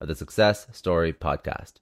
of the Success Story Podcast.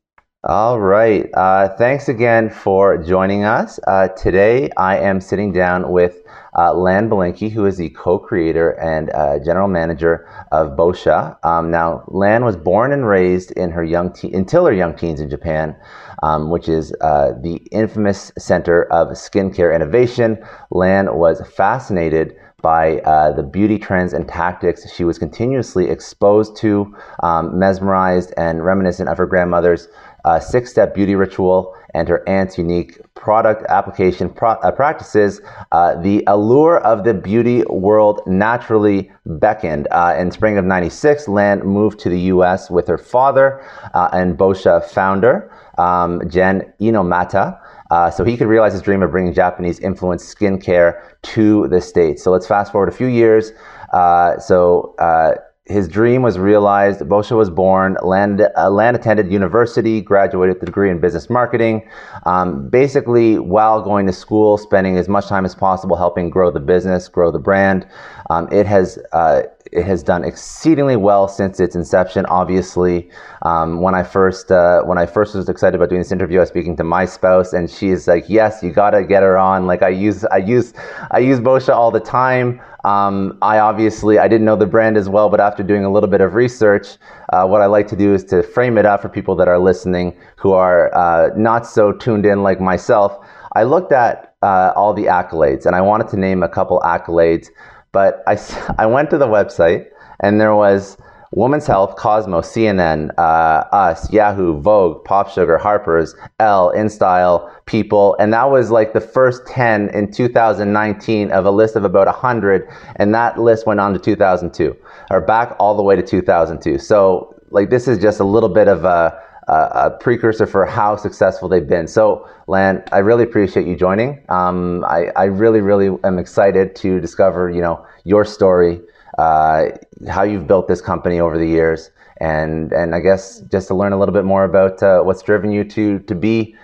All right. Uh, thanks again for joining us. Uh, today, I am sitting down with uh, Lan Belinky, who is the co-creator and uh, general manager of Boscia. Um, now, Lan was born and raised in her young te- until her young teens in Japan, um, which is uh, the infamous center of skincare innovation. Lan was fascinated by uh, the beauty trends and tactics she was continuously exposed to, um, mesmerized and reminiscent of her grandmother's uh, six step beauty ritual and her aunt's unique product application pro- uh, practices, uh, the allure of the beauty world naturally beckoned. Uh, in spring of 96, Lan moved to the US with her father uh, and Boscia founder, um, Gen Inomata. Uh, so he could realize his dream of bringing Japanese influenced skincare to the States. So let's fast forward a few years. Uh, so uh, his dream was realized. Boscia was born. Land, uh, Lan attended university, graduated with a degree in business marketing. Um, basically, while going to school, spending as much time as possible helping grow the business, grow the brand. Um, it has uh, it has done exceedingly well since its inception. Obviously, um, when I first uh, when I first was excited about doing this interview, I was speaking to my spouse, and she's like, "Yes, you gotta get her on." Like I use I use I use Boscia all the time. Um, I obviously I didn't know the brand as well, but after doing a little bit of research, uh, what I like to do is to frame it up for people that are listening who are uh, not so tuned in like myself. I looked at uh, all the accolades, and I wanted to name a couple accolades but I, I went to the website and there was Women's Health, Cosmos, CNN, uh, Us, Yahoo, Vogue, Pop Sugar, Harper's, Elle, InStyle, People, and that was like the first 10 in 2019 of a list of about 100, and that list went on to 2002, or back all the way to 2002. So, like, this is just a little bit of a a precursor for how successful they've been. So, Lan, I really appreciate you joining. Um, I, I, really, really am excited to discover, you know, your story, uh, how you've built this company over the years, and and I guess just to learn a little bit more about uh, what's driven you to to be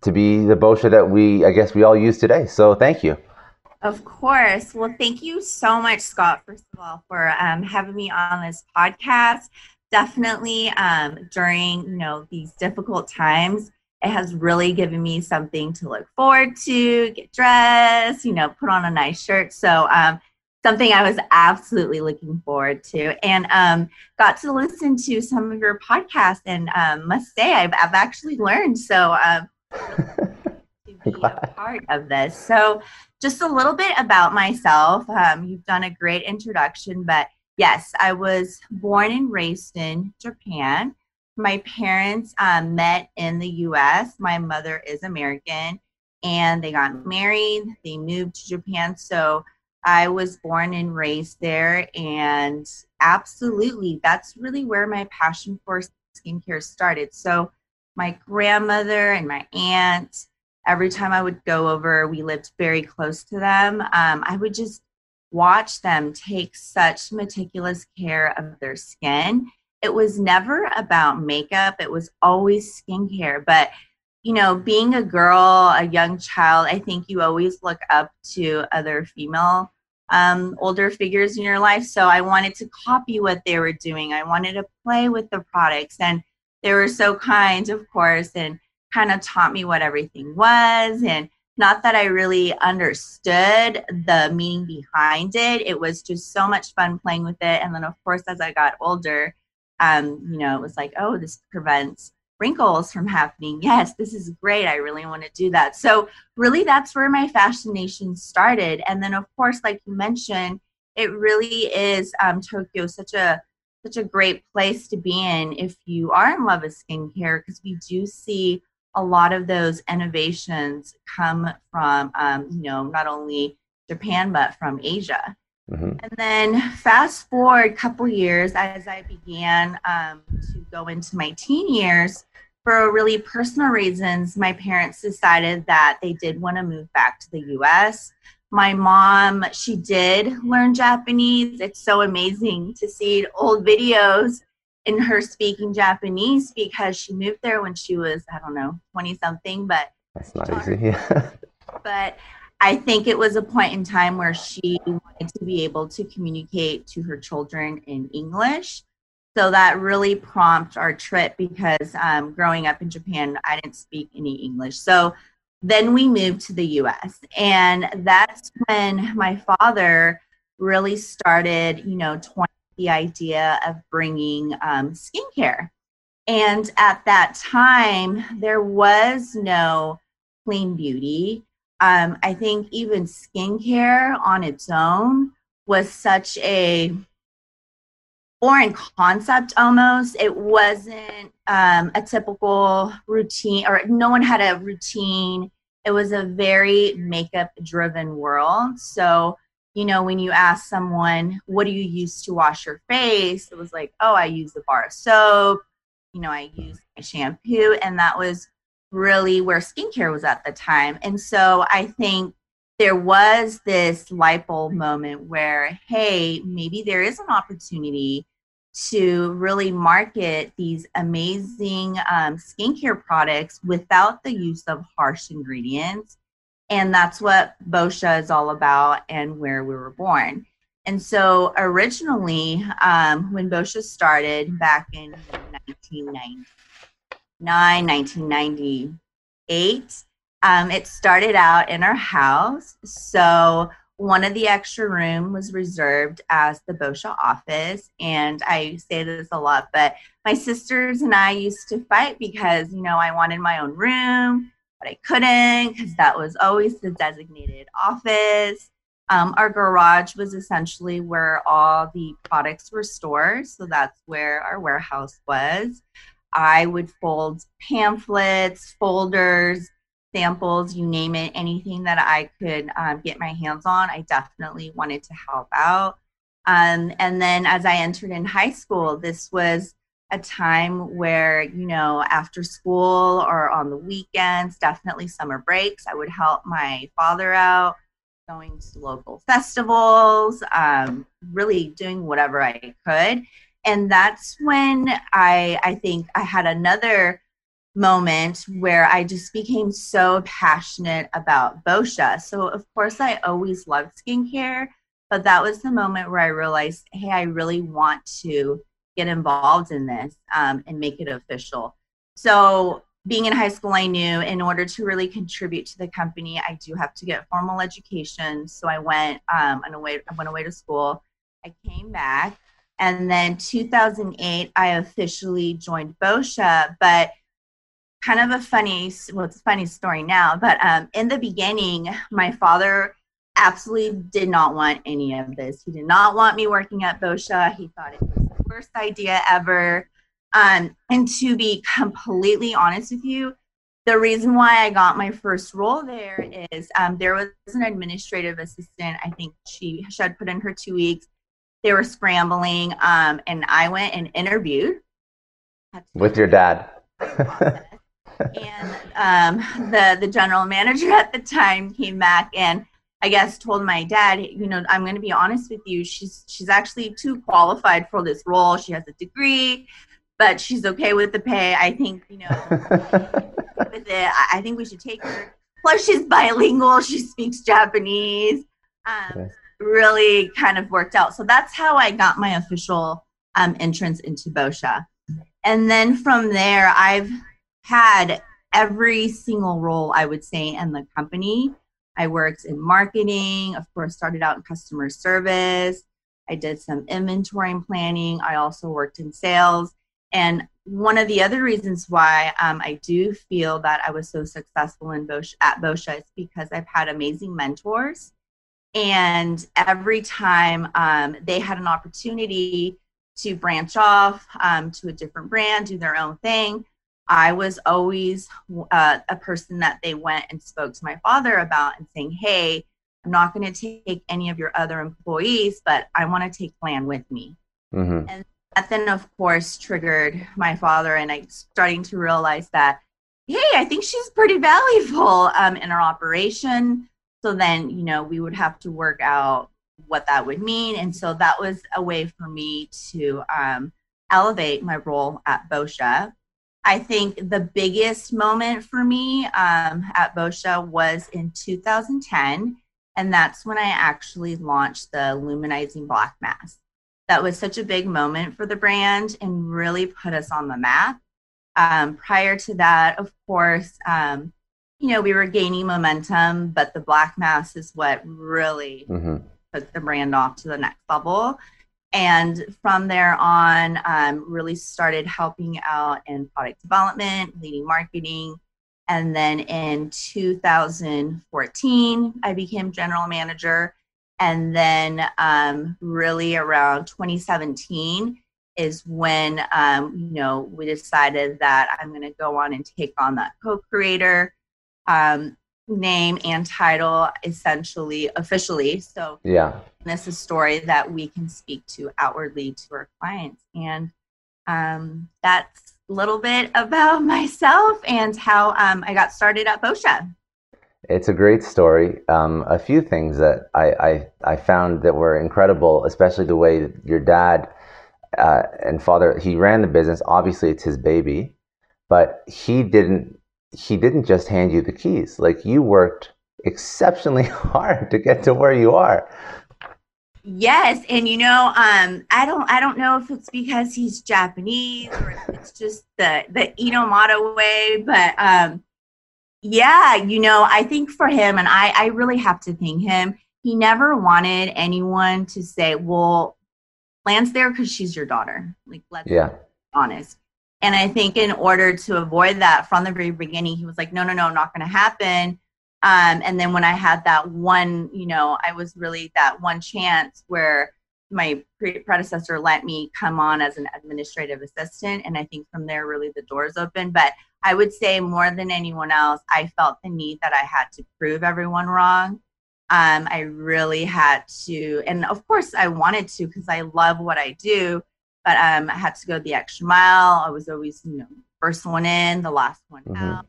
to be the Boscia that we, I guess, we all use today. So, thank you. Of course. Well, thank you so much, Scott, first of all, for um, having me on this podcast definitely um, during you know these difficult times it has really given me something to look forward to, get dressed, you know, put on a nice shirt. So, um, something I was absolutely looking forward to, and um, got to listen to some of your podcasts, and um, must say I've, I've actually learned. So, um, to be a part of this. So, just a little bit about myself. Um, you've done a great introduction, but yes, I was born and raised in Japan. My parents um, met in the US. My mother is American and they got married. They moved to Japan. So I was born and raised there. And absolutely, that's really where my passion for skincare started. So my grandmother and my aunt, every time I would go over, we lived very close to them. Um, I would just watch them take such meticulous care of their skin. It was never about makeup, it was always skincare. But, you know, being a girl, a young child, I think you always look up to other female um, older figures in your life. So I wanted to copy what they were doing. I wanted to play with the products. And they were so kind, of course, and kind of taught me what everything was and not that I really understood the meaning behind it. It was just so much fun playing with it. And then, of course, as I got older, um, you know, it was like, oh, this prevents wrinkles from happening. Yes, this is great. I really want to do that. So, really, that's where my fascination started. And then, of course, like you mentioned, it really is um, Tokyo such a such a great place to be in if you are in love with skincare because we do see a lot of those innovations come from, um, you know, not only Japan, but from Asia. Mm-hmm. And then fast forward a couple years as I began um, to go into my teen years, for really personal reasons, my parents decided that they did want to move back to the US. My mom, she did learn Japanese. It's so amazing to see old videos in her speaking Japanese because she moved there when she was, I don't know, 20 something, but that's not easy. Yeah. but I think it was a point in time where she wanted to be able to communicate to her children in English. So that really prompted our trip because um, growing up in Japan, I didn't speak any English. So then we moved to the US. And that's when my father really started, you know, 20 the idea of bringing um, skincare. And at that time, there was no clean beauty. Um, I think even skincare on its own was such a foreign concept almost. It wasn't um, a typical routine, or no one had a routine. It was a very makeup driven world. So you know, when you ask someone, what do you use to wash your face? It was like, oh, I use the bar of soap. You know, I use my shampoo. And that was really where skincare was at the time. And so I think there was this light bulb moment where, hey, maybe there is an opportunity to really market these amazing um, skincare products without the use of harsh ingredients and that's what Boscia is all about and where we were born. And so originally, um, when Boscia started back in 1999, 1998, um, it started out in our house. So one of the extra room was reserved as the Boscia office. And I say this a lot, but my sisters and I used to fight because, you know, I wanted my own room but I couldn't because that was always the designated office. Um, our garage was essentially where all the products were stored, so that's where our warehouse was. I would fold pamphlets, folders, samples, you name it, anything that I could um, get my hands on. I definitely wanted to help out. Um, and then as I entered in high school, this was a time where, you know, after school or on the weekends, definitely summer breaks, I would help my father out going to local festivals, um, really doing whatever I could. And that's when I, I think I had another moment where I just became so passionate about Boscia. So, of course, I always loved skincare, but that was the moment where I realized, hey, I really want to get involved in this um, and make it official. So being in high school, I knew in order to really contribute to the company, I do have to get formal education. So I went um, and away, I went away to school. I came back, and then 2008, I officially joined Boscia. But kind of a funny, well, it's a funny story now. But um, in the beginning, my father absolutely did not want any of this. He did not want me working at Boscia. He thought it was worst idea ever. Um, and to be completely honest with you, the reason why I got my first role there is um, there was an administrative assistant. I think she, she had put in her two weeks. They were scrambling, um, and I went and interviewed with your dad. and um, the the general manager at the time came back and I guess told my dad, you know, I'm going to be honest with you. She's she's actually too qualified for this role. She has a degree, but she's okay with the pay. I think you know, with it, I think we should take her. Plus, she's bilingual. She speaks Japanese. Um. Really, kind of worked out. So that's how I got my official um, entrance into Boscia. And then from there, I've had every single role I would say in the company. I worked in marketing, of course, started out in customer service. I did some inventory planning. I also worked in sales. And one of the other reasons why um, I do feel that I was so successful in Boscia, at Boscia is because I've had amazing mentors. And every time um, they had an opportunity to branch off um, to a different brand, do their own thing, I was always uh, a person that they went and spoke to my father about and saying, hey, I'm not going to take any of your other employees, but I want to take Lan with me. Mm-hmm. And that then, of course, triggered my father, and I starting to realize that, hey, I think she's pretty valuable um, in our operation. So then, you know, we would have to work out what that would mean. And so that was a way for me to um, elevate my role at Boscia I think the biggest moment for me um, at Boscia was in 2010, and that's when I actually launched the Luminizing Black Mask. That was such a big moment for the brand and really put us on the map. Um, prior to that, of course, um, you know, we were gaining momentum, but the Black Mask is what really mm-hmm. took the brand off to the next level and from there on um, really started helping out in product development leading marketing. And then in 2014 i became general manager. And then um, really around 2017 is when um, you know we decided that i'm going to go on and take on that co-creator. Um, name and title essentially officially. So yeah. this is a story that we can speak to outwardly to our clients. And um, that's a little bit about myself and how um, i got started at boscia it's a great story. Um, a few things that I, I, I found that were incredible especially the way your dad uh, and father he ran the business. Obviously it's his baby but he didn't he didn't just hand you the keys. Like you worked exceptionally hard to get to where you are. Yes, and you know, um, I don't, I don't know if it's because he's Japanese or if it's just the the Inomata way, but um, yeah, you know, I think for him, and I, I really have to thank him. He never wanted anyone to say, "Well, Lan's there because she's your daughter." Like, let's yeah. be honest. And I think in order to avoid that from the very beginning, he was like, no, no, no, not going to happen. Um, and then when I had that one, you know, I was really that one chance where my pre- predecessor let me come on as an administrative assistant. And I think from there, really the doors open. But I would say more than anyone else, I felt the need that I had to prove everyone wrong. Um, I really had to, and of course I wanted to because I love what I do but um, I had to go the extra mile. I was always, you know, first one in, the last one mm-hmm. out.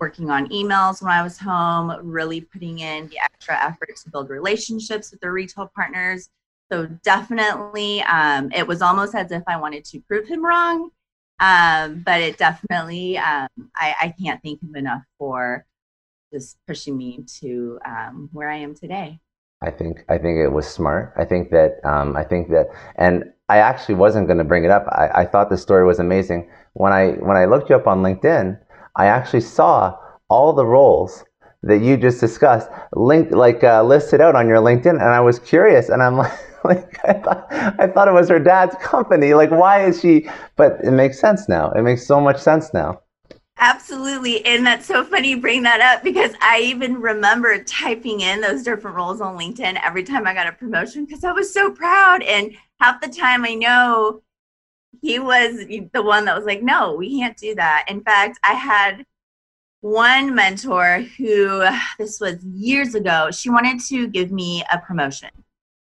Working on emails when I was home, really putting in the extra effort to build relationships with the retail partners. So definitely, um, it was almost as if I wanted to prove him wrong. Um, but it definitely, um, I, I, can't thank him enough for just pushing me to um, where I am today. I think I think it was smart. I think that um, I think that, and I actually wasn't going to bring it up. I, I thought the story was amazing. When I when I looked you up on LinkedIn, I actually saw all the roles that you just discussed linked like uh, listed out on your LinkedIn, and I was curious, and I'm like. like I thought, I thought it was her dad's company. Like, why is she? But it makes sense now. It makes so much sense now. Absolutely. And that's so funny you bring that up because I even remember typing in those different roles on LinkedIn every time I got a promotion because I was so proud. And half the time I know he was the one that was like, no, we can't do that. In fact, I had one mentor who, this was years ago, she wanted to give me a promotion.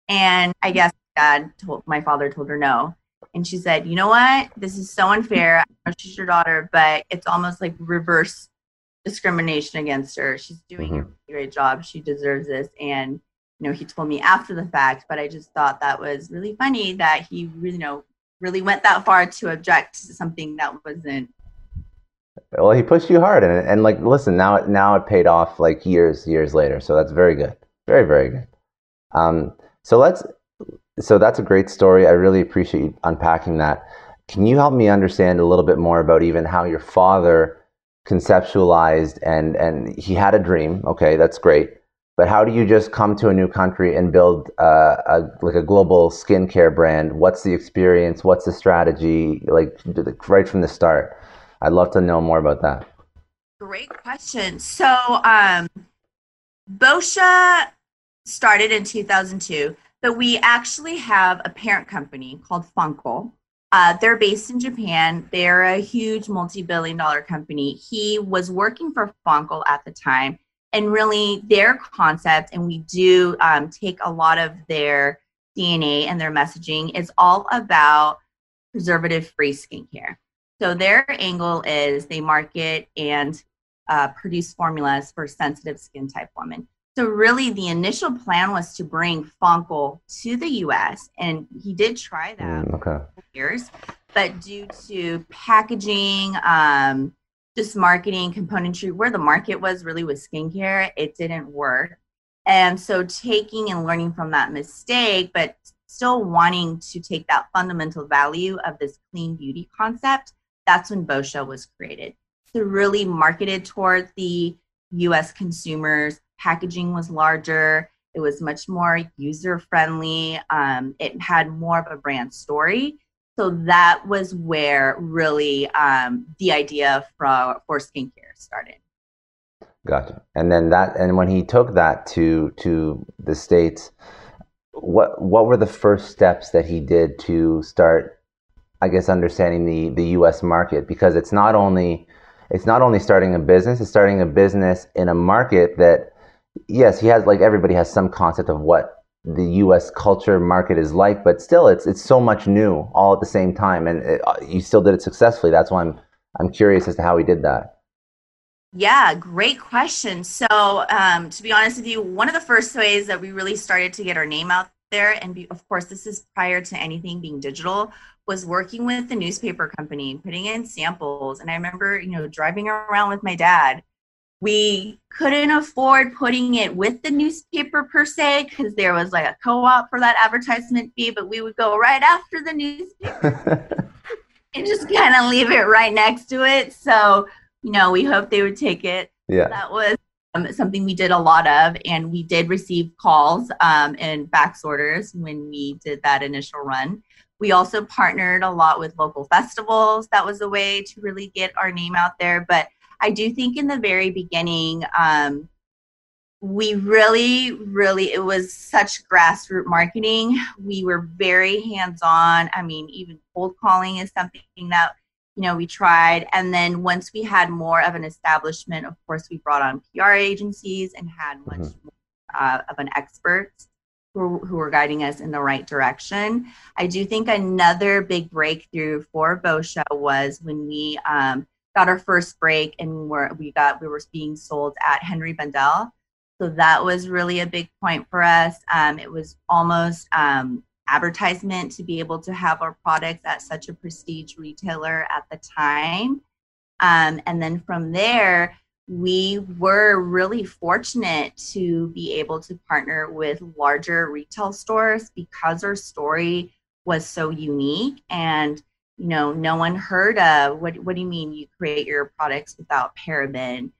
And I guess dad told my father told her no and she said, "You know what? This is so unfair. She's your daughter, but it's almost like reverse discrimination against her. She's doing mm-hmm. a great job. She deserves this." And you know, he told me after the fact, but I just thought that was really funny that he really, you know, really went that far to object to something that wasn't. Well, he pushed you hard, and and like, listen, now it now it paid off like years years later. So that's very good, very very good. Um, so let's so that's a great story. I really appreciate you unpacking that. Can you help me understand a little bit more about even how your father conceptualized and and he had a dream? Okay, that's great. But how do you just come to a new country and build uh, a like a global skincare brand? What's the experience? What's the strategy? Like right from the start. I'd love to know more about that. Great question. So, um, Boscia started in 2002 but we actually have a parent company called Fancl. Uh, they're based in Japan. They're a huge multi-billion dollar company. He was working for Fancl at the time, and really their concept, and we do um, take a lot of their DNA and their messaging is all about preservative-free skincare. So their angle is they market and uh, produce formulas for sensitive skin type women. So really, the initial plan was to bring Fancl to the U.S., and he did try that mm, okay. for years, but due to packaging, um, just marketing, componentry, where the market was really with skincare, it didn't work. And so, taking and learning from that mistake, but still wanting to take that fundamental value of this clean beauty concept, that's when Boscia was created. So, really marketed toward the US consumers packaging was larger. It was much more user friendly um, it had more of a brand story. So that was where really um, the idea for, for skincare started. Gotcha. And then that and when he took that to to the states what what were the first steps that he did to start i guess understanding the the us market? Because it's not only it's not only starting a business it's starting a business in a market that yes, he has like everybody has some concept of what the U.S. culture market is like, but still, it's it's so much new all at the same time, and it, uh, you still did it successfully. That's why I'm I'm curious as to how he did that. Yeah, great question. So, um, to be honest with you, one of the first ways that we really started to get our name out there, and be, of course, this is prior to anything being digital, was working with the newspaper company, putting in samples. And I remember, you know, driving around with my dad we couldn't afford putting it with the newspaper per se because there was like a co-op for that advertisement fee but we would go right after the newspaper. And just kind of leave it right next to it. So you know we hope they would take it. Yeah. That was um, something we did a lot of and we did receive calls um, and fax orders when we did that initial run. We also partnered a lot with local festivals. That was a way to really get our name out there but I do think in the very beginning, um, we really, really, it was such grassroots marketing. We were very hands on. I mean, even cold calling is something that, you know, we tried. And then once we had more of an establishment, of course, we brought on PR agencies and had much mm-hmm. more uh, of an expert who, who were guiding us in the right direction. I do think another big breakthrough for Boscia was when we um, got our first break and we're, we got we were being sold at Henri Bendel. So that was really a big point for us. Um, it was almost um, advertisement to be able to have our products at such a prestige retailer at the time. Um, and then from there, we were really fortunate to be able to partner with larger retail stores because our story was so unique and you know no one heard of. What What do you mean you create your products without paraben?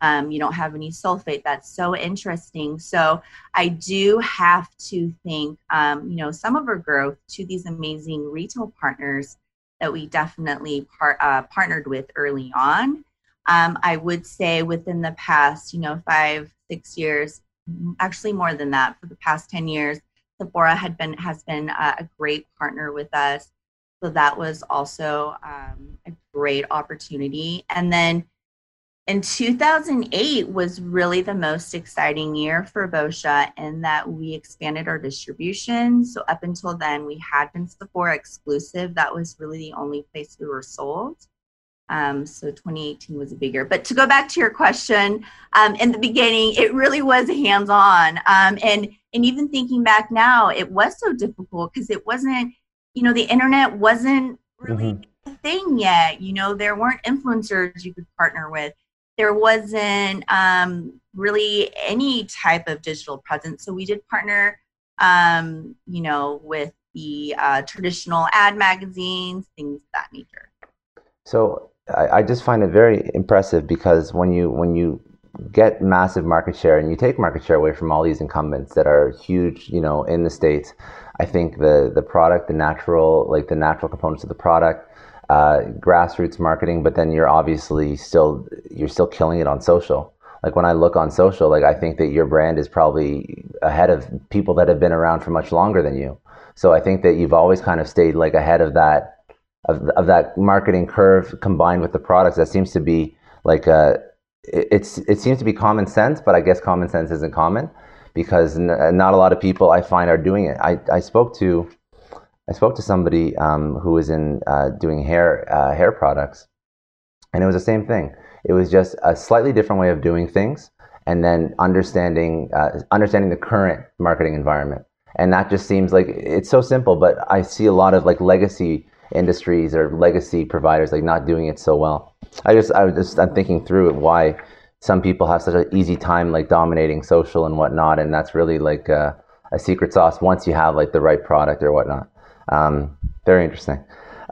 Um, you don't have any sulfate. That's so interesting. So I do have to thank, um, you know, some of our growth to these amazing retail partners that we definitely par- uh, partnered with early on. Um, I would say within the past, you know, five, six years, actually more than that, for the past 10 years, Sephora had been has been a, a great partner with us. So that was also um, a great opportunity. And then in 2008 was really the most exciting year for Boscia in that we expanded our distribution. So up until then, we had been Sephora exclusive. That was really the only place we were sold. Um, so 2018 was a big year. But to go back to your question, um, in the beginning, it really was hands-on. Um, and and even thinking back now, it was so difficult because it wasn't, you know, the internet wasn't really mm-hmm. a thing yet. You know, there weren't influencers you could partner with there wasn't um, really any type of digital presence. So we did partner, um, you know, with the uh, traditional ad magazines, things of that nature. So I, I just find it very impressive because when you when you get massive market share and you take market share away from all these incumbents that are huge, you know, in the states. I think the the product, the natural like the natural components of the product, uh, grassroots marketing, but then you're obviously still you're still killing it on social. Like when I look on social, like I think that your brand is probably ahead of people that have been around for much longer than you. So I think that you've always kind of stayed like ahead of that of, of that marketing curve combined with the products. That seems to be like a, uh, it, it's it seems to be common sense, but I guess common sense isn't common because n- not a lot of people I find are doing it. I, I spoke to I spoke to somebody um, who was in uh, doing hair uh, hair products, and it was the same thing. It was just a slightly different way of doing things, and then understanding uh, understanding the current marketing environment. And that just seems like it's so simple, but I see a lot of like legacy industries or legacy providers like not doing it so well. I just I was just I'm thinking through why some people have such an easy time like dominating social and whatnot, and that's really like a, a secret sauce once you have like the right product or whatnot. Um, very interesting.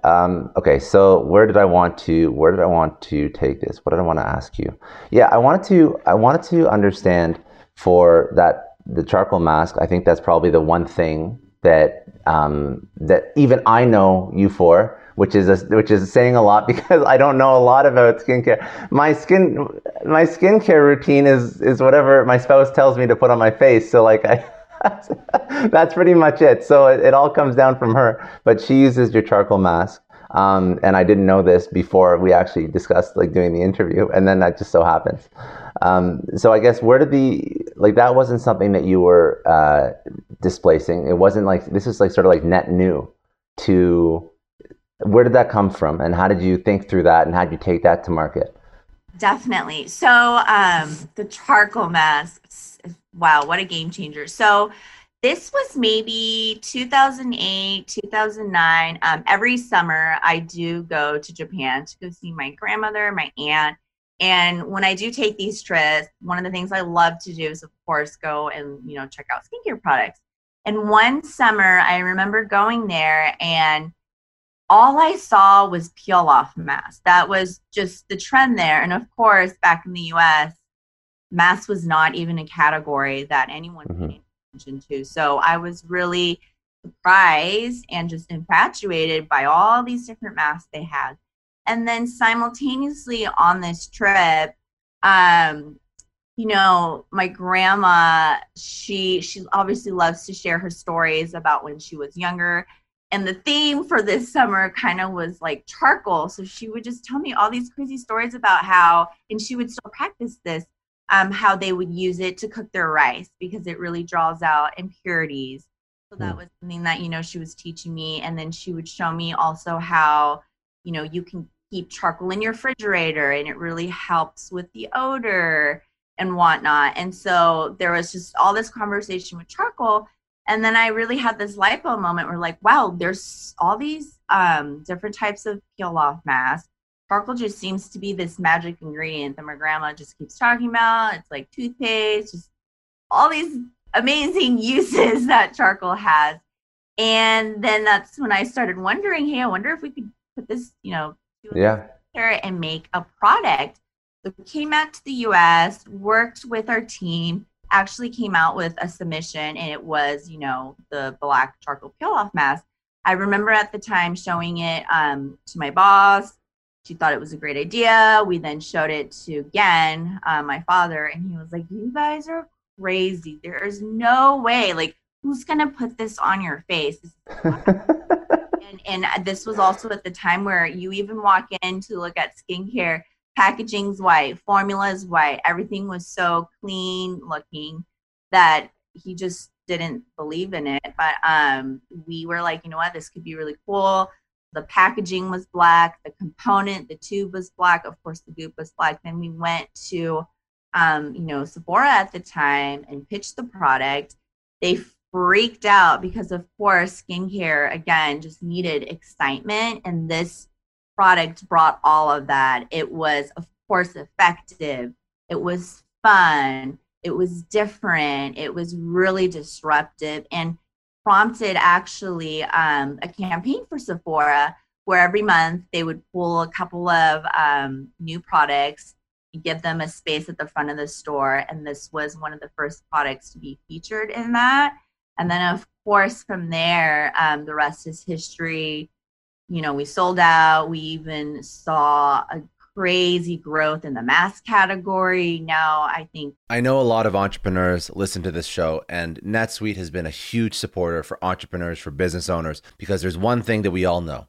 Um, okay, so where did I want to where did I want to take this? What did I want to ask you? Yeah, I wanted to I wanted to understand for that the charcoal mask. I think that's probably the one thing that um, that even I know you for, which is a, which is saying a lot because I don't know a lot about skincare. My skin my skincare routine is is whatever my spouse tells me to put on my face. So like I. that's pretty much it. So it, it, all comes down from her. But she uses your charcoal mask. Um, and I didn't know this before we actually discussed like doing the interview, and then that just so happens. Um, so I guess where did the like that wasn't something that you were uh, displacing. It wasn't like this is like sort of like net new to where did that come from, and how did you think through that, and how did you take that to market? Definitely. So um, the charcoal masks, wow, what a game changer. So this was maybe 2008, 2009. Um, every summer, I do go to Japan to go see my grandmother, my aunt. And when I do take these trips, one of the things I love to do is, of course, go and you know check out skincare products. And one summer, I remember going there and all I saw was peel off masks. That was just the trend there. And of course, back in the US, mask was not even a category that anyone mm-hmm. paid attention to. So I was really surprised and just infatuated by all these different masks they had. And then simultaneously on this trip, um, you know, my grandma, she she obviously loves to share her stories about when she was younger and the theme for this summer kind of was like charcoal. So she would just tell me all these crazy stories about how and she would still practice this um, how they would use it to cook their rice because it really draws out impurities. So that hmm. was something that you know she was teaching me. And then she would show me also how you know you can keep charcoal in your refrigerator and it really helps with the odor and whatnot. And so there was just all this conversation with charcoal and then I really had this lipo moment where like, wow, there's all these um, different types of peel off masks. Charcoal just seems to be this magic ingredient that my grandma just keeps talking about. It's like toothpaste, just all these amazing uses that charcoal has. And then that's when I started wondering, hey, I wonder if we could put this, you know, yeah, and make a product. So came out to the US, worked with our team, actually came out with a submission, and it was, you know, the black charcoal peel off mask. I remember at the time showing it um, to my boss. She thought it was a great idea. We then showed it to Gen, uh, my father, and he was like, "You guys are crazy. There is no way. Like, who's gonna put this on your face?" and, and this was also at the time where you even walk in to look at skincare packaging's white formula is white everything was so clean looking that he just didn't believe in it. But um we were like you know what? This could be really cool. The packaging was black the component the tube was black of course the goop was black. Then we went to um you know sephora at the time and pitched the product. They freaked out because of course skincare again just needed excitement. And this product brought all of that. It was of course effective. It was fun. It was different. It was really disruptive and prompted actually um, a campaign for sephora where every month they would pull a couple of um, new products give them a space at the front of the store and this was one of the first products to be featured in that. And then, of course, from there, um, the rest is history. You know, we sold out. We even saw a crazy growth in the mass category. Now, I think. I know a lot of entrepreneurs listen to this show, and NetSuite has been a huge supporter for entrepreneurs, for business owners, because there's one thing that we all know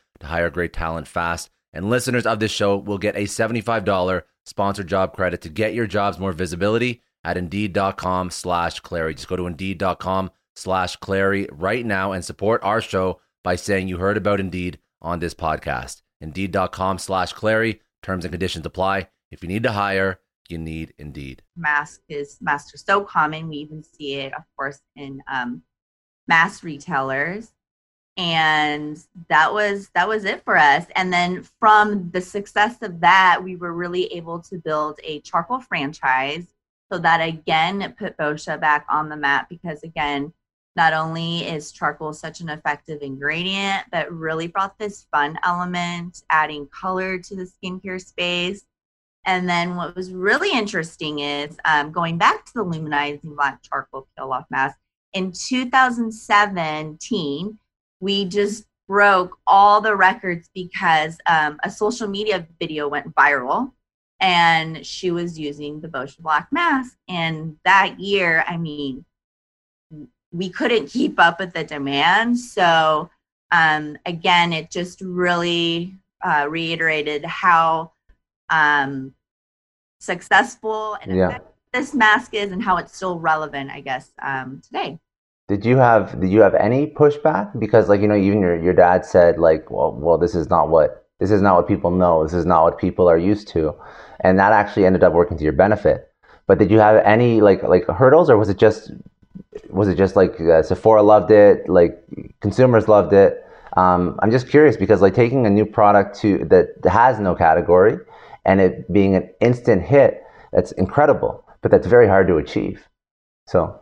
to hire great talent fast. And listeners of this show will get a $75 sponsored job credit to get your jobs more visibility at indeed.com slash Clary. Just go to indeed.com slash Clary right now and support our show by saying you heard about Indeed on this podcast. Indeed.com slash Clary. Terms and conditions apply. If you need to hire, you need Indeed. Mask is masks are so common. We even see it, of course, in um, mass retailers and that was that was it for us. And then from the success of that we were really able to build a charcoal franchise. So that again put boscia back on the map because again not only is charcoal such an effective ingredient but really brought this fun element adding color to the skincare space. And then what was really interesting is um, going back to the luminizing black charcoal peel off mask in 2017 we just broke all the records because um, a social media video went viral and she was using the Boscia Black mask. And that year, I mean, we couldn't keep up with the demand. So, um, again, it just really uh, reiterated how um, successful and yeah. this mask is and how it's still relevant, I guess, um, today did you have did you have any pushback? Because like you know even your, your dad said like well well this is not what this is not what people know. This is not what people are used to. And that actually ended up working to your benefit. But did you have any like like hurdles or was it just was it just like uh, Sephora loved it like consumers loved it? Um, I'm just curious because like taking a new product to that has no category and it being an instant hit that's incredible but that's very hard to achieve. So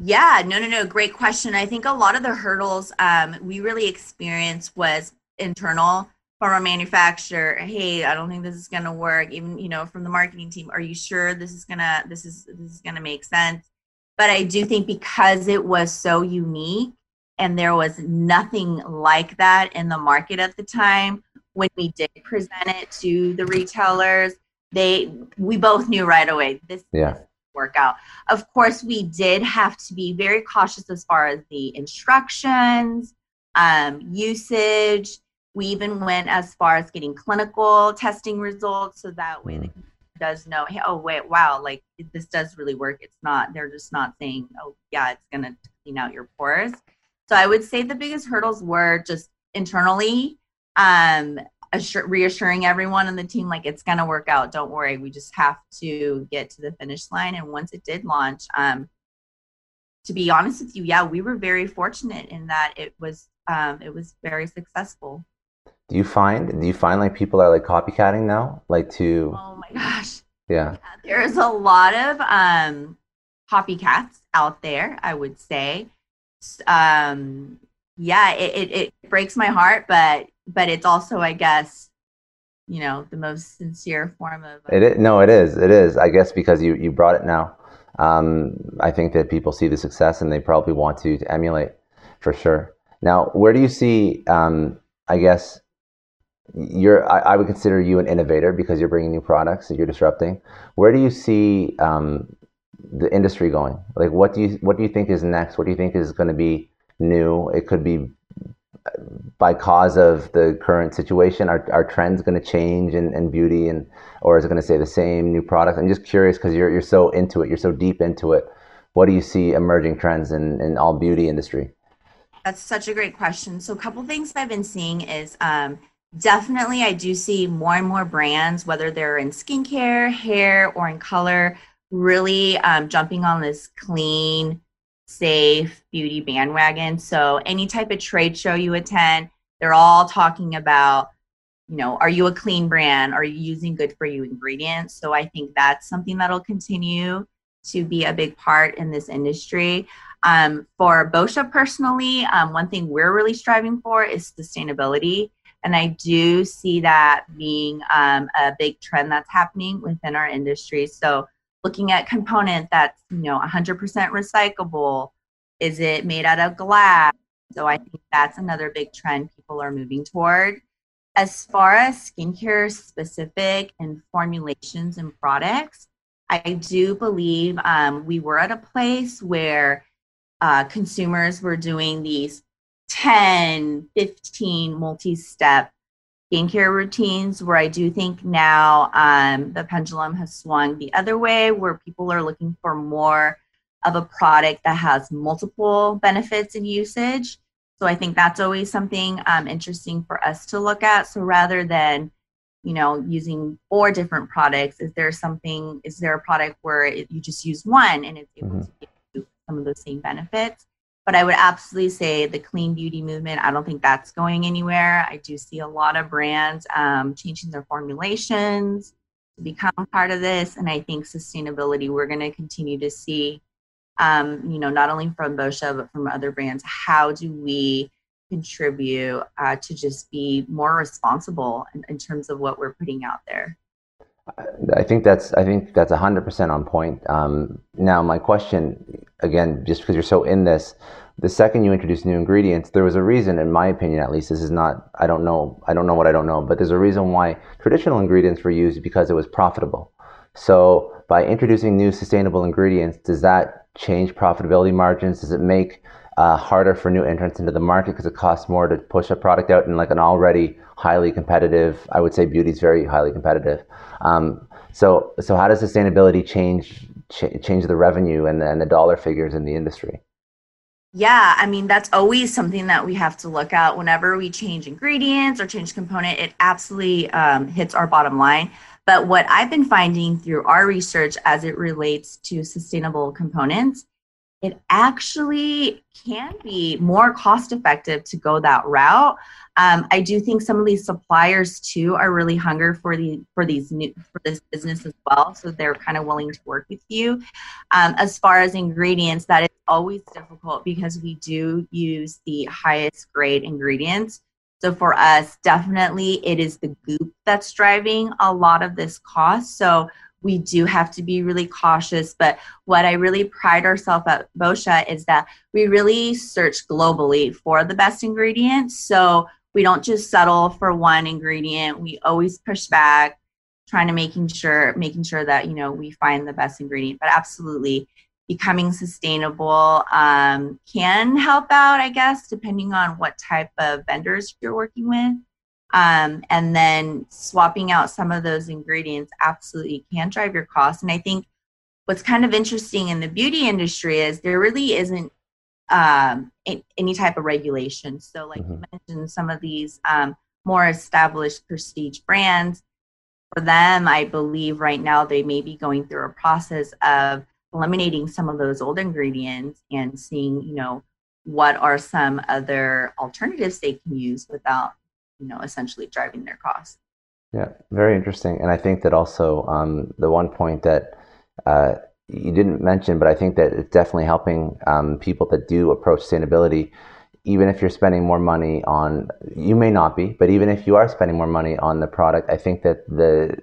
yeah, no, no, no. Great question. I think a lot of the hurdles um, we really experienced was internal from our manufacturer. Hey, I don't think this is going to work. Even you know from the marketing team, are you sure this is gonna this is this is gonna make sense? but I do think because it was so unique and there was nothing like that in the market at the time, when we did present it to the retailers, they we both knew right away this yeah work out. Of course, we did have to be very cautious as far as the instructions, um, usage. We even went as far as getting clinical testing results so that way mm. the does know, hey, oh wait, wow, like this does really work. It's not, they're just not saying, oh yeah, it's gonna clean out your pores. So I would say the biggest hurdles were just internally, um, assure, reassuring everyone in the team like it's gonna work out. Don't worry, we just have to get to the finish line. And once it did launch, um, to be honest with you, yeah, we were very fortunate in that it was um, it was very successful. Do you find do you find like people are like copycatting now, like to? Oh my gosh. Yeah. yeah there's a lot of um, copycats out there. I would say. Um, yeah, it, it, it breaks my heart, but but it's also, I guess, you know, the most sincere form of. It is, no, it is. It is. I guess because you you brought it now. Um, I think that people see the success and they probably want to, to emulate for sure. Now, where do you see? Um, I guess you're. I, I, would consider you an innovator because you're bringing new products and you're disrupting. Where do you see um, the industry going? Like, what do you what do you think is next? What do you think is going to be new? It could be by cause of the current situation? Are, are trends going to change in, in beauty and or is it going to stay the same new product? I'm just curious because you're, you're so into it, you're so deep into it. What do you see emerging trends in, in all beauty industry? That's such a great question. So a couple things I've been seeing is um, definitely I do see more and more brands, whether they're in skincare, hair, or in color, really um, jumping on this clean, safe beauty bandwagon. So any type of trade show you attend, they're all talking about, you know, are you a clean brand? Are you using good for you ingredients? So I think that's something that'll continue to be a big part in this industry. Um, for Boscia personally, um, one thing we're really striving for is sustainability. And I do see that being um, a big trend that's happening within our industry. So looking at component that's you know 100% recyclable. Is it made out of glass? So i think that's another big trend people are moving toward. As far as skincare specific and formulations and products i do believe um, we were at a place where uh, consumers were doing these 10 15 multi-step skincare routines where I do think now um, the pendulum has swung the other way where people are looking for more of a product that has multiple benefits and usage. So I think that's always something um, interesting for us to look at. So rather than you know using four different products, is there something? Is there a product where it, you just use one and it's able mm-hmm. to give you some of those same benefits? But I would absolutely say the clean beauty movement, I don't think that's going anywhere. I do see a lot of brands um, changing their formulations to become part of this. And I think sustainability, we're going to continue to see, um, you know, not only from Boscia, but from other brands. How do we contribute uh, to just be more responsible in, in terms of what we're putting out there? I think that's I think that's hundred percent on point. Um, now, my question again, just because you're so in this, the second you introduce new ingredients, there was a reason, in my opinion, at least. This is not I don't know I don't know what I don't know, but there's a reason why traditional ingredients were used because it was profitable. So by introducing new sustainable ingredients, does that change profitability margins? Does it make uh, harder for new entrants into the market because it costs more to push a product out in like an already highly competitive. I would say beauty is very highly competitive. Um, so so how does sustainability change ch- change the revenue and the, and the dollar figures in the industry? Yeah, I mean that's always something that we have to look at whenever we change ingredients or change component. It absolutely um, hits our bottom line. But what I've been finding through our research as it relates to sustainable components it actually can be more cost effective to go that route. Um, I do think some of these suppliers too are really hunger for the for these new for this business as well, so they're kind of willing to work with you. Um, as far as ingredients, that is always difficult because we do use the highest grade ingredients. So for us, definitely it is the goop that's driving a lot of this cost. So we do have to be really cautious. But what I really pride ourselves at Boscia is that we really search globally for the best ingredients. So we don't just settle for one ingredient. We always push back, trying to making sure making sure that you know we find the best ingredient. But absolutely, becoming sustainable um, can help out, I guess, depending on what type of vendors you're working with. Um, and then swapping out some of those ingredients absolutely can drive your costs. And I think what's kind of interesting in the beauty industry is there really isn't um, any type of regulation. So, like mm-hmm. you mentioned, some of these um, more established prestige brands, for them, I believe right now they may be going through a process of eliminating some of those old ingredients and seeing, you know, what are some other alternatives they can use without you know essentially driving their costs. Yeah very interesting. And i think that also um, the one point that uh, you didn't mention but i think that it's definitely helping um, people that do approach sustainability. Even if you're spending more money on you may not be but even if you are spending more money on the product i think that the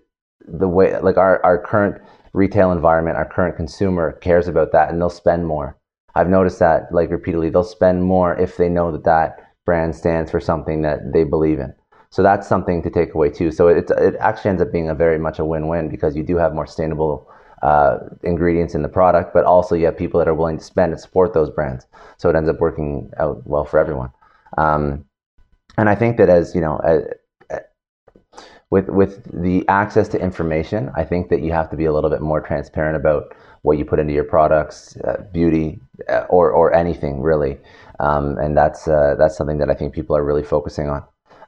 the way like our, our current retail environment our current consumer cares about that and they'll spend more. I've noticed that like repeatedly they'll spend more if they know that that brand stands for something that they believe in. So that's something to take away too. So it, it actually ends up being a very much a win-win because you do have more sustainable uh, ingredients in the product, but also you have people that are willing to spend and support those brands. So it ends up working out well for everyone. Um, and I think that as you know, uh, with with the access to information, I think that you have to be a little bit more transparent about what you put into your products, uh, beauty, uh, or or anything really. Um, and that's uh, that's something that I think people are really focusing on.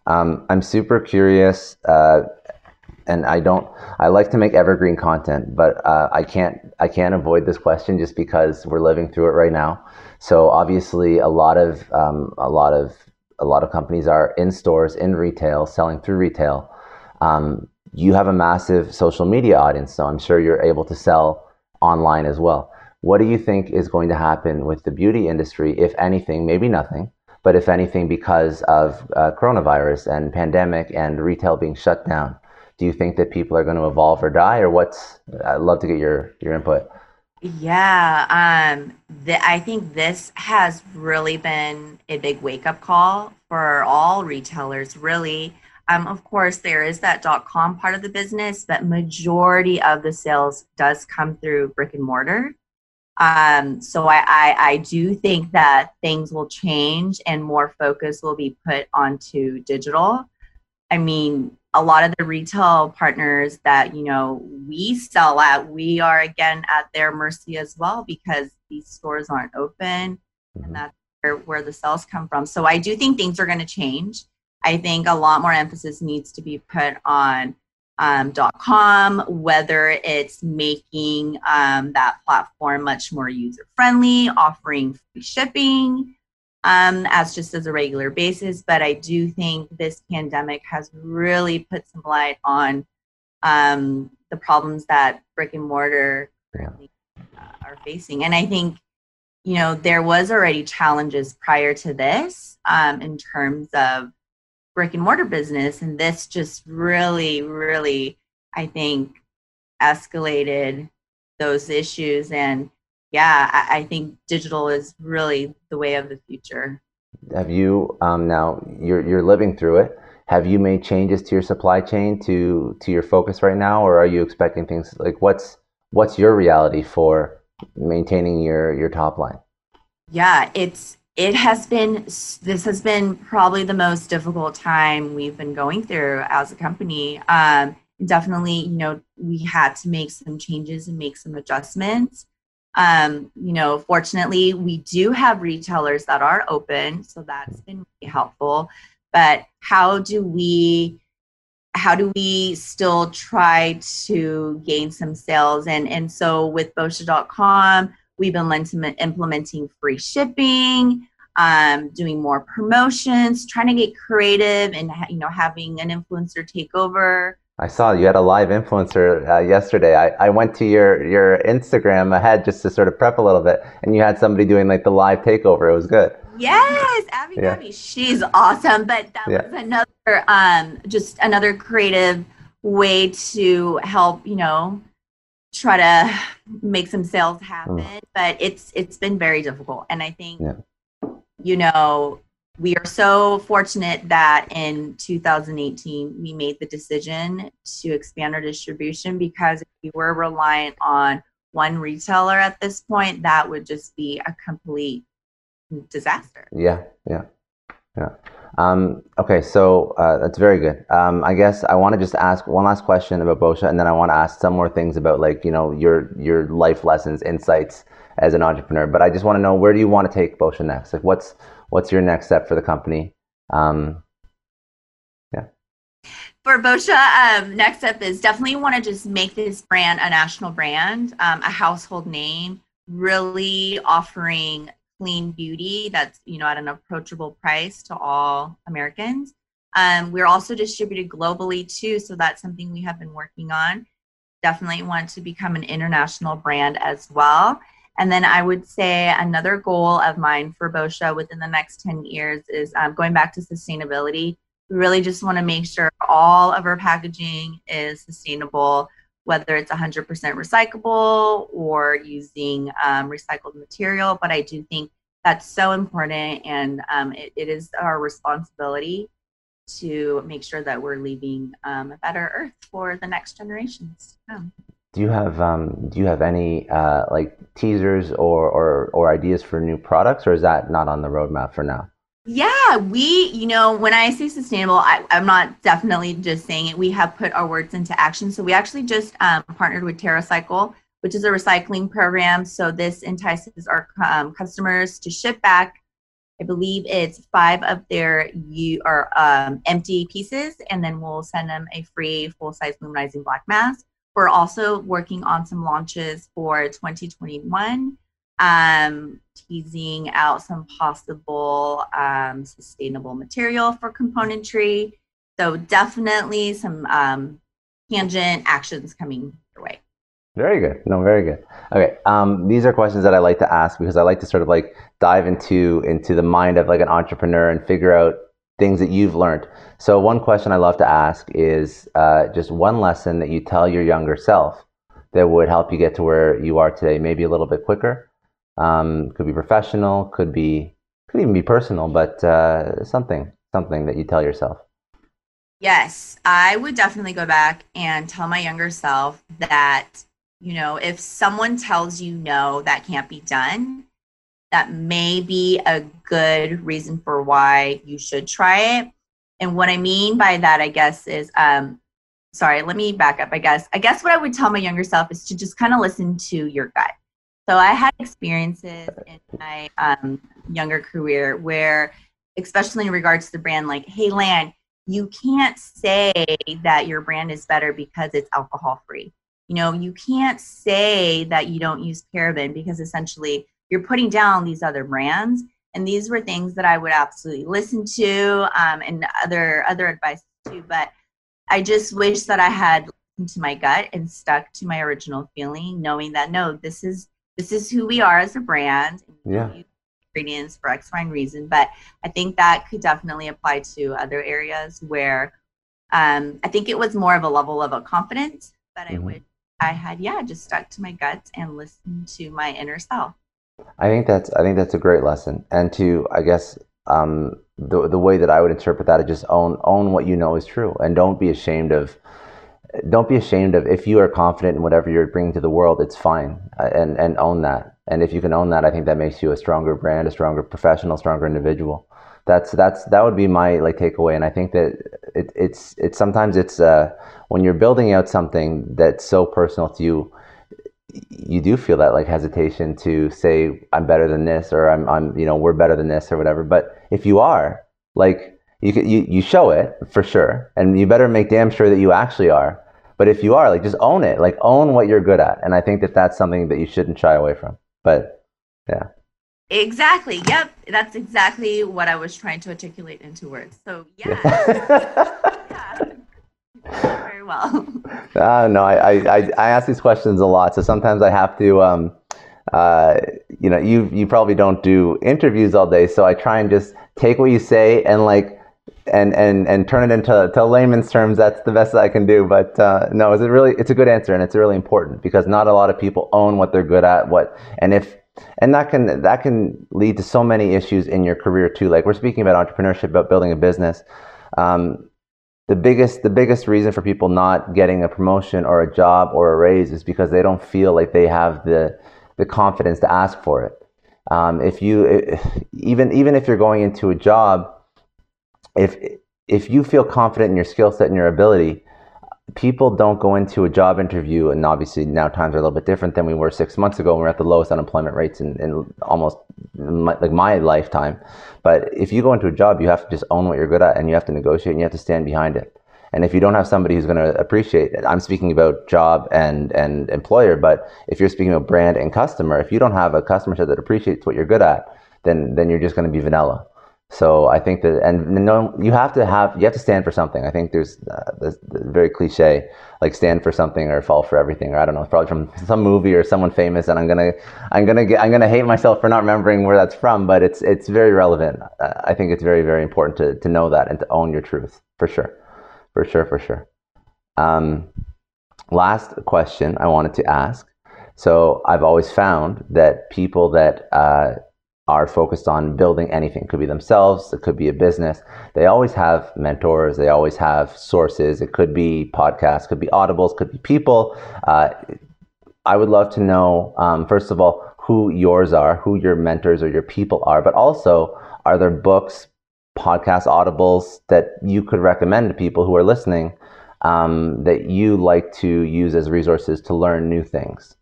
Um, I'm super curious, uh, and I don't. I like to make evergreen content, but uh, I can't. I can't avoid this question just because we're living through it right now. So obviously, a lot of um, a lot of a lot of companies are in stores, in retail, selling through retail. Um, you have a massive social media audience, so I'm sure you're able to sell online as well. What do you think is going to happen with the beauty industry, if anything, maybe nothing, but if anything, because of uh, coronavirus and pandemic and retail being shut down? Do you think that people are going to evolve or die, or what's? I'd love to get your your input. Yeah, um, the, I think this has really been a big wake up call for all retailers. Really, um, of course, there is that dot com part of the business, but majority of the sales does come through brick and mortar. Um, so I, I, I do think that things will change and more focus will be put onto digital. I mean, a lot of the retail partners that you know we sell at, we are again at their mercy as well because these stores aren't open, and that's where, where the sales come from. So I do think things are going to change. I think a lot more emphasis needs to be put on um, .com, whether it's making um, that platform much more user friendly, offering free shipping um, as just as a regular basis. But I do think this pandemic has really put some light on um, the problems that brick and mortar yeah. uh, are facing. And I think, you know, there was already challenges prior to this um, in terms of brick and mortar business and this just really really i think escalated those issues. And yeah i, I think digital is really the way of the future. Have you um, now you're you're living through it. Have you made changes to your supply chain to to your focus right now? Or are you expecting things like what's what's your reality for maintaining your your top line? Yeah it's it has been this has been probably the most difficult time we've been going through as a company. Um, definitely you know we had to make some changes and make some adjustments. Um, you know fortunately we do have retailers that are open so that's been really helpful. But how do we how do we still try to gain some sales? And and so with boscia.com We've been implementing free shipping, um, doing more promotions, trying to get creative, and you know having an influencer take over. I saw you had a live influencer uh, yesterday. I, I went to your your Instagram ahead just to sort of prep a little bit, and you had somebody doing like the live takeover. It was good. Yes, Abby yeah. Gabby, she's awesome. But that yeah. was another um just another creative way to help you know try to make some sales happen. Mm. But it's it's been very difficult, and I think yeah. you know we are so fortunate that in 2018 we made the decision to expand our distribution because if we were reliant on one retailer at this point, that would just be a complete disaster. Yeah, yeah, yeah. Um, okay, so uh, that's very good. Um, I guess I want to just ask one last question about Boscia, and then I want to ask some more things about like you know your your life lessons, insights as an entrepreneur. But I just want to know where do you want to take Boscia next? Like, what's what's your next step for the company? Um, yeah. For Boscia, um, next step is definitely want to just make this brand a national brand, um, a household name, really offering clean beauty that's you know at an approachable price to all Americans. Um, we're also distributed globally too, so that's something we have been working on. Definitely want to become an international brand as well. And then I would say another goal of mine for Boscia within the next 10 years is um, going back to sustainability. We really just want to make sure all of our packaging is sustainable, whether it's 100% recyclable or using um, recycled material. But I do think that's so important, and um, it, it is our responsibility to make sure that we're leaving um, a better earth for the next generations come. Do you have um, do you have any uh, like teasers or, or or ideas for new products, or is that not on the roadmap for now? Yeah, we, you know, when I say sustainable, I, am not definitely just saying it. We have put our words into action. So we actually just um, partnered with TerraCycle, which is a recycling program. So this entices our um, customers to ship back. I believe it's five of their you are um, empty pieces, and then we'll send them a free full size luminizing black mask. We're also working on some launches for 2021, um, teasing out some possible um, sustainable material for componentry. So definitely some um, tangent actions coming your way. Very good. No, very good. Okay. Um, these are questions that I like to ask because I like to sort of like dive into into the mind of like an entrepreneur and figure out things that you've learned. So, one question I love to ask is uh, just one lesson that you tell your younger self that would help you get to where you are today, maybe a little bit quicker. Um, could be professional, could be, could even be personal, but uh, something, something that you tell yourself. Yes, I would definitely go back and tell my younger self that, you know, if someone tells you no, that can't be done, that may be a good reason for why you should try it. And what I mean by that, I guess, is um, sorry, let me back up. I guess I guess what I would tell my younger self is to just kind of listen to your gut. So I had experiences in my um, younger career where, especially in regards to the brand, like, hey, Lan, you can't say that your brand is better because it's alcohol free. You know, you can't say that you don't use paraben because essentially you're putting down these other brands and these were things that i would absolutely listen to um, and other other advice too but i just wish that i had listened to my gut and stuck to my original feeling knowing that no this is this is who we are as a brand yeah. ingredients for x y and reason but i think that could definitely apply to other areas where um, i think it was more of a level of a confidence that mm-hmm. i wish i had yeah just stuck to my guts and listened to my inner self. I think that's I think that's a great lesson, and to I guess um, the the way that I would interpret that is just own own what you know is true, and don't be ashamed of don't be ashamed of if you are confident in whatever you're bringing to the world, it's fine, uh, and and own that. And if you can own that, I think that makes you a stronger brand, a stronger professional, stronger individual. That's that's that would be my like takeaway, and I think that it, it's it's sometimes it's uh, when you're building out something that's so personal to you you do feel that like hesitation to say I'm better than this or I'm, I'm you know we're better than this or whatever. But if you are, like you you you show it for sure, and you better make damn sure that you actually are. But if you are, like just own it, like own what you're good at, and I think that that's something that you shouldn't shy away from. But yeah. Exactly. Yep. That's exactly what I was trying to articulate into words. So yeah. yeah. Very well. Uh, no, I, I, I ask these questions a lot, so sometimes I have to. Um, uh, you know, you you probably don't do interviews all day, so I try and just take what you say and like and and and turn it into to layman's terms. That's the best that I can do. But uh, no, it's a really it's a good answer, and it's really important because not a lot of people own what they're good at. What and if and that can that can lead to so many issues in your career too. Like we're speaking about entrepreneurship, about building a business. Um, the biggest the biggest reason for people not getting a promotion or a job or a raise is because they don't feel like they have the the confidence to ask for it. Um, if you even even if you're going into a job, if if you feel confident in your skill set and your ability, people don't go into a job interview, and obviously now times are a little bit different than we were six months ago. When we're at the lowest unemployment rates in, in almost my, like my lifetime. But if you go into a job, you have to just own what you're good at, and you have to negotiate, and you have to stand behind it. And if you don't have somebody who's going to appreciate it, I'm speaking about job and and employer, but if you're speaking about brand and customer, if you don't have a customer set that appreciates what you're good at, then then you're just going to be vanilla. So I think that, and no, you have to have, you have to stand for something. I think there's uh, this, this very cliche, like stand for something or fall for everything, or I don't know, probably from some movie or someone famous. And I'm gonna, I'm gonna get, I'm gonna hate myself for not remembering where that's from, but it's, it's very relevant. Uh, I think it's very, very important to, to know that and to own your truth for sure, for sure, for sure. Um, last question I wanted to ask. So I've always found that people that uh, are focused on building anything. It could be themselves, it could be a business. They always have mentors, they always have sources. It could be podcasts, could be audibles, could be people. Uh, I would love to know, um, first of all, who yours are, who your mentors or your people are, but also, are there books, podcasts, audibles that you could recommend to people who are listening um, that you like to use as resources to learn new things?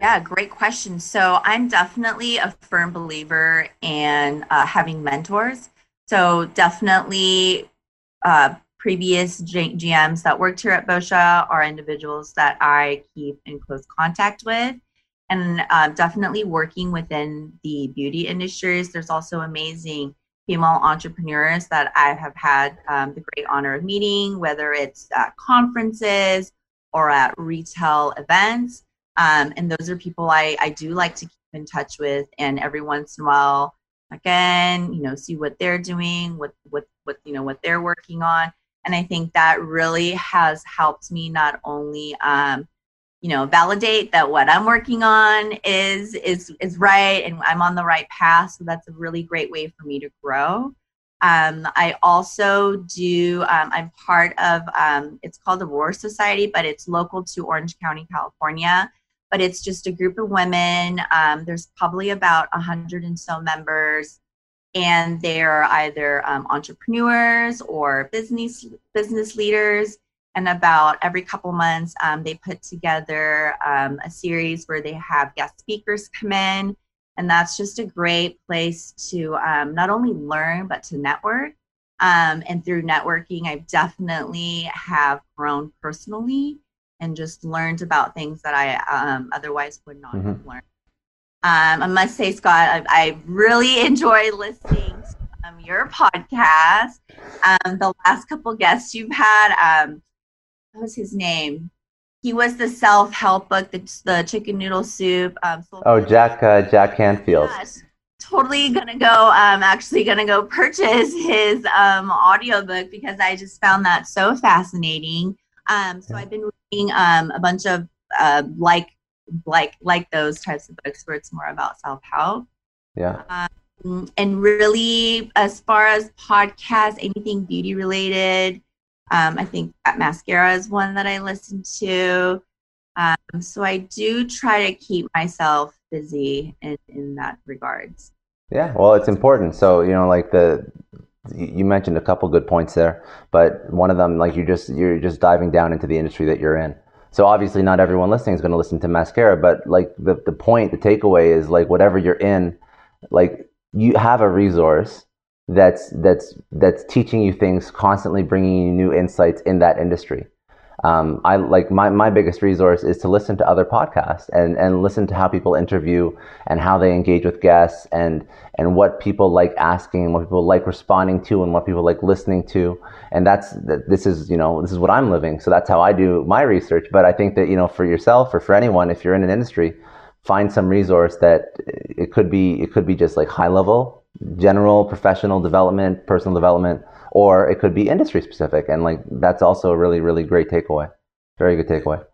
Yeah, great question. So I'm definitely a firm believer in uh, having mentors. So definitely uh, previous G- GMs that worked here at Boscia are individuals that I keep in close contact with. And uh, definitely working within the beauty industries. There's also amazing female entrepreneurs that I have had um, the great honor of meeting, whether it's at conferences or at retail events. Um, and those are people I, I do like to keep in touch with. And every once in a while, again, you know, see what they're doing, what, what, what, you know, what they're working on. And I think that really has helped me not only, um, you know, validate that what I'm working on is, is, is right and I'm on the right path. So that's a really great way for me to grow. Um, I also do, um, I'm part of, um, it's called the Roar Society, but it's local to Orange County, California but it's just a group of women. Um, there's probably about a hundred and so members, and they're either um, entrepreneurs or business business leaders. And about every couple months, um, they put together um, a series where they have guest speakers come in, and that's just a great place to um, not only learn but to network. Um, and through networking, I definitely have grown personally and just learned about things that I um, otherwise would not mm-hmm. have learned. Um, I must say, Scott, I, I really enjoy listening to um, your podcast. Um, the last couple guests you've had, um, what was his name? He was the self-help book, the, the chicken noodle soup. Um, oh, Jack uh, Jack Canfield. Yes totally gonna go um actually gonna go purchase his um audiobook because i just found that so fascinating um so i've been reading um, a bunch of uh, like like like those types of books where it's more about self help. Yeah. Um, and really, as far as podcasts, anything beauty related, um, I think that mascara is one that I listen to. Um, so I do try to keep myself busy in, in that regards. Yeah, well, it's important. So you know, like the you mentioned a couple good points there, but one of them, like you just you're just diving down into the industry that you're in. So obviously, not everyone listening is going to listen to mascara, but like the the point, the takeaway is like whatever you're in, like you have a resource that's that's that's teaching you things, constantly bringing you new insights in that industry um, I like my, my biggest resource is to listen to other podcasts and, and listen to how people interview and how they engage with guests and and what people like asking and what people like responding to and what people like listening to. And that's this is you know this is what I'm living. So that's how I do my research. But I think that you know for yourself or for anyone if you're in an industry find some resource that it could be it could be just like high level general professional development, personal development, or it could be industry specific. And like that's also a really, really great takeaway. Very good takeaway.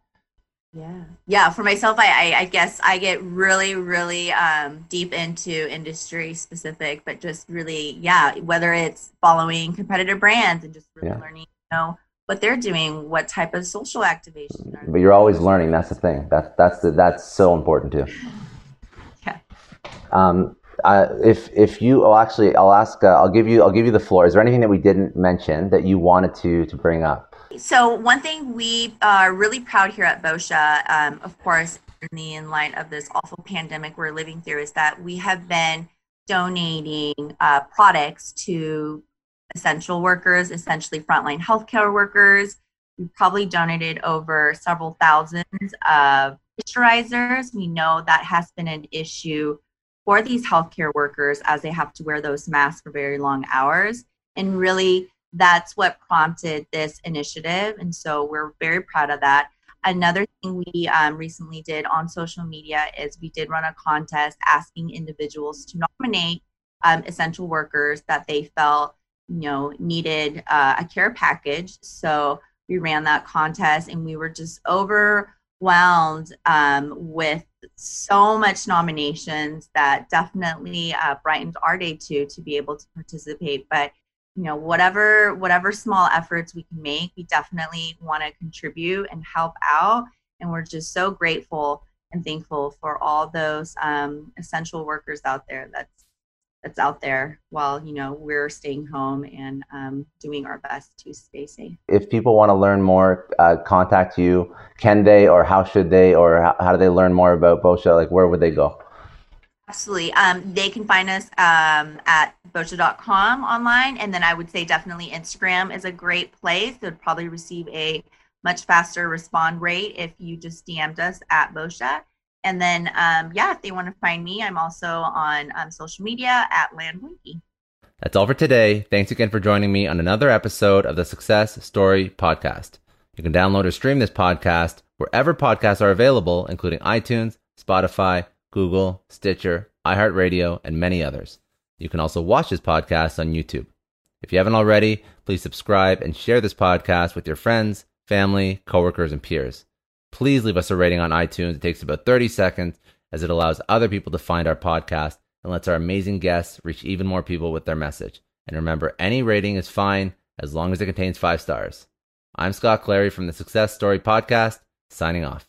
Yeah. Yeah. For myself, I, I, I guess I get really, really um, deep into industry specific, but just really, yeah, whether it's following competitive brands and just really yeah. learning, you know, what they're doing, what type of social activation. But you're always learning. That's the thing. That's that's the, that's so important too. Yeah. Um, uh, if if you, oh, actually, I'll ask. Uh, I'll give you. I'll give you the floor. Is there anything that we didn't mention that you wanted to to bring up? So one thing we are really proud here at Boscia, um, of course, in the in light of this awful pandemic we're living through, is that we have been donating uh, products to essential workers, essentially frontline healthcare workers. We've probably donated over several thousands of moisturizers. We know that has been an issue for these healthcare workers as they have to wear those masks for very long hours. And really, that's what prompted this initiative. And so we're very proud of that. Another thing we um, recently did on social media is we did run a contest asking individuals to nominate um, essential workers that they felt you know needed uh, a care package. So we ran that contest and we were just overwhelmed um, with so much nominations that definitely uh, brightened our day too to be able to participate. But you know whatever whatever small efforts we can make we definitely want to contribute and help out and we're just so grateful and thankful for all those um, essential workers out there that's that's out there while you know we're staying home and um, doing our best to stay safe if people want to learn more uh, contact you can they or how should they or how, how do they learn more about Boscia like where would they go Absolutely. Um, they can find us um, at boscia.com online. And then I would say definitely Instagram is a great place. They would probably receive a much faster respond rate if you just DM'd us at Boscia. And then, um, yeah, if they want to find me, I'm also on um, social media at LanBelinky. That's all for today. Thanks again for joining me on another episode of the Success Story Podcast. You can download or stream this podcast wherever podcasts are available, including iTunes, Spotify, Google, Stitcher, iHeartRadio, and many others. You can also watch this podcast on YouTube. If you haven't already, please subscribe and share this podcast with your friends, family, coworkers, and peers. Please leave us a rating on iTunes. It takes about 30 seconds as it allows other people to find our podcast and lets our amazing guests reach even more people with their message. And remember, any rating is fine as long as it contains five stars. I'm Scott Clary from the Success Story Podcast, signing off.